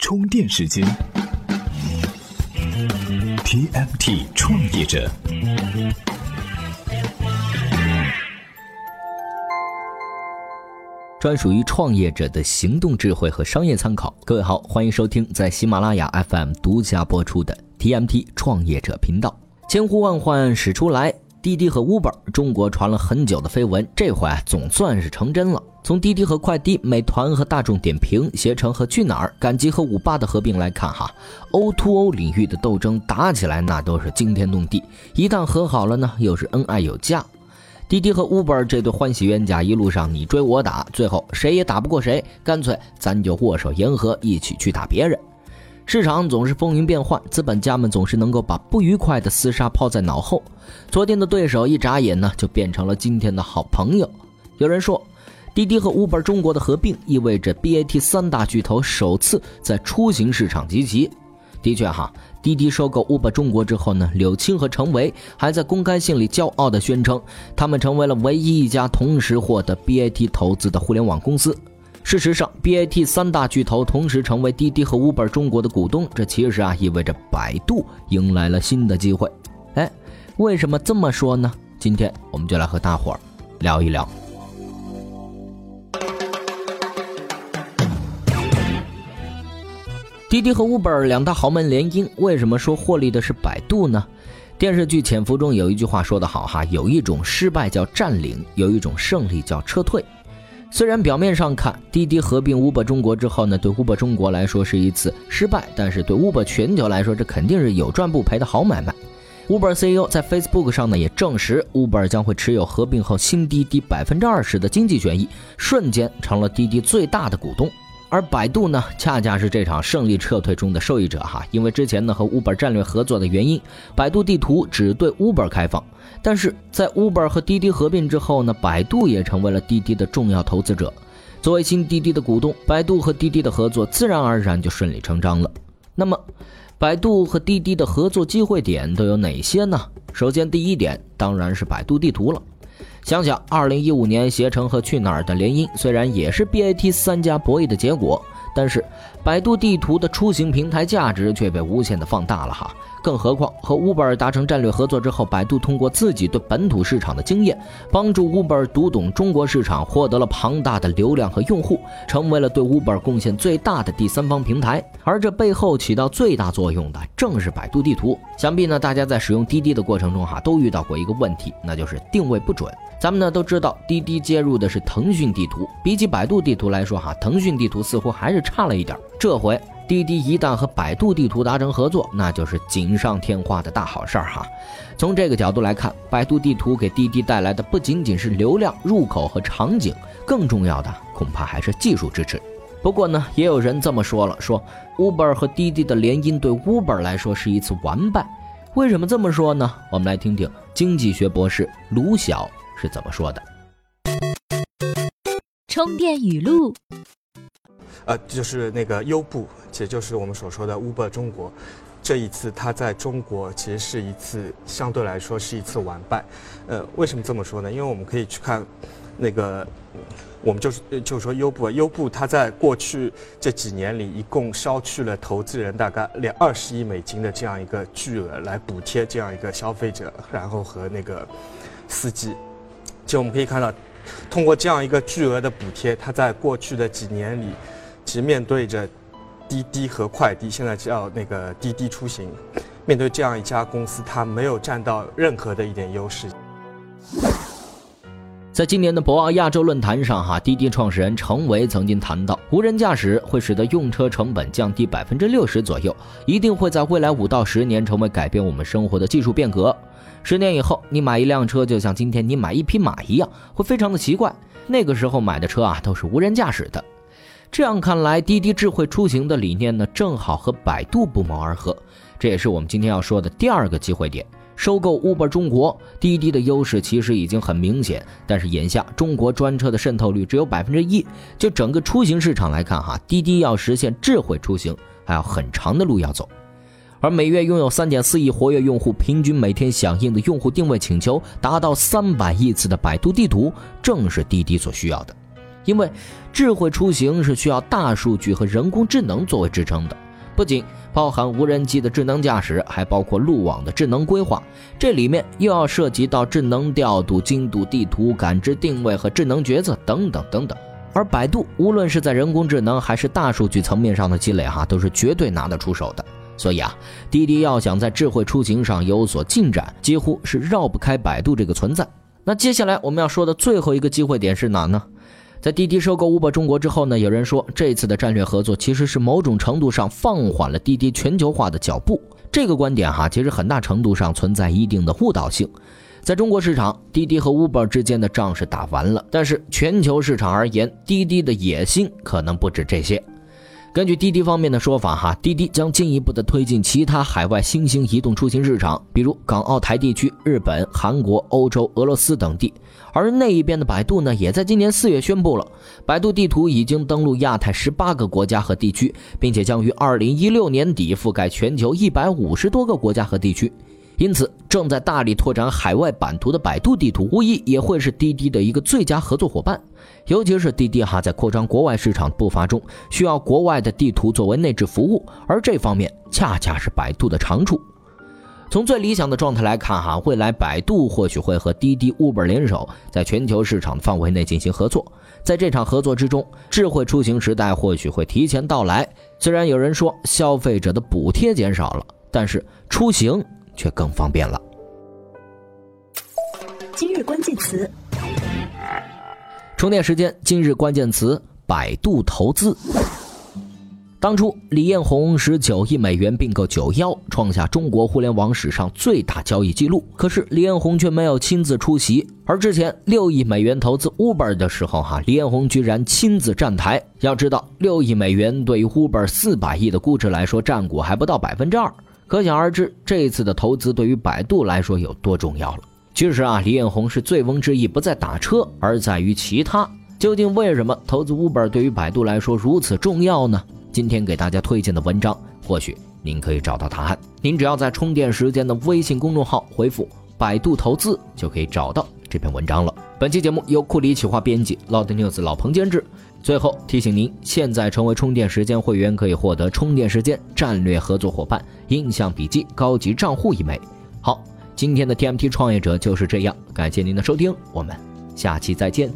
充电时间，TMT 创业者，专属于创业者的行动智慧和商业参考。各位好，欢迎收听在喜马拉雅 FM 独家播出的 TMT 创业者频道。千呼万唤始出来。滴滴和 Uber，中国传了很久的绯闻，这回总算是成真了。从滴滴和快滴、美团和大众点评、携程和去哪儿、赶集和五八的合并来看，哈，O2O 领域的斗争打起来那都是惊天动地。一旦和好了呢，又是恩爱有加。滴滴和 Uber 这对欢喜冤家一路上你追我打，最后谁也打不过谁，干脆咱就握手言和，一起去打别人。市场总是风云变幻，资本家们总是能够把不愉快的厮杀抛在脑后。昨天的对手一眨眼呢，就变成了今天的好朋友。有人说，滴滴和 Uber 中国的合并意味着 BAT 三大巨头首次在出行市场集齐。的确哈，滴滴收购 Uber 中国之后呢，柳青和程维还在公开信里骄傲地宣称，他们成为了唯一一家同时获得 BAT 投资的互联网公司。事实上，BAT 三大巨头同时成为滴滴和 Uber 中国的股东，这其实啊意味着百度迎来了新的机会。哎，为什么这么说呢？今天我们就来和大伙儿聊一聊。滴滴和 Uber 两大豪门联姻，为什么说获利的是百度呢？电视剧《潜伏》中有一句话说得好哈，有一种失败叫占领，有一种胜利叫撤退。虽然表面上看，滴滴合并 Uber 中国之后呢，对 Uber 中国来说是一次失败，但是对 Uber 全球来说，这肯定是有赚不赔的好买卖。Uber CEO 在 Facebook 上呢也证实，Uber 将会持有合并后新滴滴百分之二十的经济权益，瞬间成了滴滴最大的股东。而百度呢，恰恰是这场胜利撤退中的受益者哈，因为之前呢和 Uber 战略合作的原因，百度地图只对 Uber 开放。但是在 Uber 和滴滴合并之后呢，百度也成为了滴滴的重要投资者。作为新滴滴的股东，百度和滴滴的合作自然而然就顺理成章了。那么，百度和滴滴的合作机会点都有哪些呢？首先，第一点当然是百度地图了。想想二零一五年携程和去哪儿的联姻，虽然也是 BAT 三家博弈的结果，但是百度地图的出行平台价值却被无限的放大了哈。更何况和 Uber 达成战略合作之后，百度通过自己对本土市场的经验，帮助 Uber 读懂中国市场，获得了庞大的流量和用户，成为了对 Uber 贡献最大的第三方平台。而这背后起到最大作用的，正是百度地图。想必呢，大家在使用滴滴的过程中哈，都遇到过一个问题，那就是定位不准。咱们呢都知道，滴滴接入的是腾讯地图，比起百度地图来说哈，腾讯地图似乎还是差了一点。这回。滴滴一旦和百度地图达成合作，那就是锦上添花的大好事儿哈。从这个角度来看，百度地图给滴滴带来的不仅仅是流量、入口和场景，更重要的恐怕还是技术支持。不过呢，也有人这么说了，说 Uber 和滴滴的联姻对 Uber 来说是一次完败。为什么这么说呢？我们来听听经济学博士卢晓是怎么说的。充电语录。呃，就是那个优步，其实就是我们所说的 Uber 中国。这一次它在中国其实是一次相对来说是一次完败。呃，为什么这么说呢？因为我们可以去看那个，我们就是就是说优步，优步它在过去这几年里一共烧去了投资人大概两二十亿美金的这样一个巨额来补贴这样一个消费者，然后和那个司机。就我们可以看到，通过这样一个巨额的补贴，它在过去的几年里。其实面对着滴滴和快滴，现在叫那个滴滴出行，面对这样一家公司，它没有占到任何的一点优势。在今年的博鳌亚洲论坛上，哈，滴滴创始人程维曾经谈到，无人驾驶会使得用车成本降低百分之六十左右，一定会在未来五到十年成为改变我们生活的技术变革。十年以后，你买一辆车就像今天你买一匹马一样，会非常的奇怪。那个时候买的车啊，都是无人驾驶的。这样看来，滴滴智慧出行的理念呢，正好和百度不谋而合。这也是我们今天要说的第二个机会点：收购 Uber 中国。滴滴的优势其实已经很明显，但是眼下中国专车的渗透率只有百分之一。就整个出行市场来看，哈，滴滴要实现智慧出行，还有很长的路要走。而每月拥有三点四亿活跃用户，平均每天响应的用户定位请求达到三百亿次的百度地图，正是滴滴所需要的。因为智慧出行是需要大数据和人工智能作为支撑的，不仅包含无人机的智能驾驶，还包括路网的智能规划。这里面又要涉及到智能调度、精度地图、感知定位和智能决策等等等等。而百度无论是在人工智能还是大数据层面上的积累，哈，都是绝对拿得出手的。所以啊，滴滴要想在智慧出行上有所进展，几乎是绕不开百度这个存在。那接下来我们要说的最后一个机会点是哪呢？在滴滴收购 Uber 中国之后呢，有人说这次的战略合作其实是某种程度上放缓了滴滴全球化的脚步。这个观点哈，其实很大程度上存在一定的误导性。在中国市场，滴滴和 Uber 之间的仗是打完了，但是全球市场而言，滴滴的野心可能不止这些。根据滴滴方面的说法，哈，滴滴将进一步的推进其他海外新兴移动出行市场，比如港澳台地区、日本、韩国、欧洲、俄罗斯等地。而那一边的百度呢，也在今年四月宣布了，百度地图已经登陆亚太十八个国家和地区，并且将于二零一六年底覆盖全球一百五十多个国家和地区。因此，正在大力拓展海外版图的百度地图，无疑也会是滴滴的一个最佳合作伙伴。尤其是滴滴哈在扩张国外市场步伐中，需要国外的地图作为内置服务，而这方面恰恰是百度的长处。从最理想的状态来看，哈，未来百度或许会和滴滴、Uber 联手，在全球市场的范围内进行合作。在这场合作之中，智慧出行时代或许会提前到来。虽然有人说消费者的补贴减少了，但是出行。却更方便了。今日关键词：充电时间。今日关键词：百度投资。当初李彦宏十九亿美元并购九幺，创下中国互联网史上最大交易记录。可是李彦宏却没有亲自出席。而之前六亿美元投资 Uber 的时候，哈，李彦宏居然亲自站台。要知道，六亿美元对于 Uber 四百亿的估值来说，占股还不到百分之二。可想而知，这一次的投资对于百度来说有多重要了。其实啊，李彦宏是醉翁之意不在打车，而在于其他。究竟为什么投资 Uber 对于百度来说如此重要呢？今天给大家推荐的文章，或许您可以找到答案。您只要在充电时间的微信公众号回复“百度投资”，就可以找到这篇文章了。本期节目由库里企划编辑，Loud News 老彭监制。最后提醒您，现在成为充电时间会员可以获得充电时间战略合作伙伴印象笔记高级账户一枚。好，今天的 TMT 创业者就是这样，感谢您的收听，我们下期再见。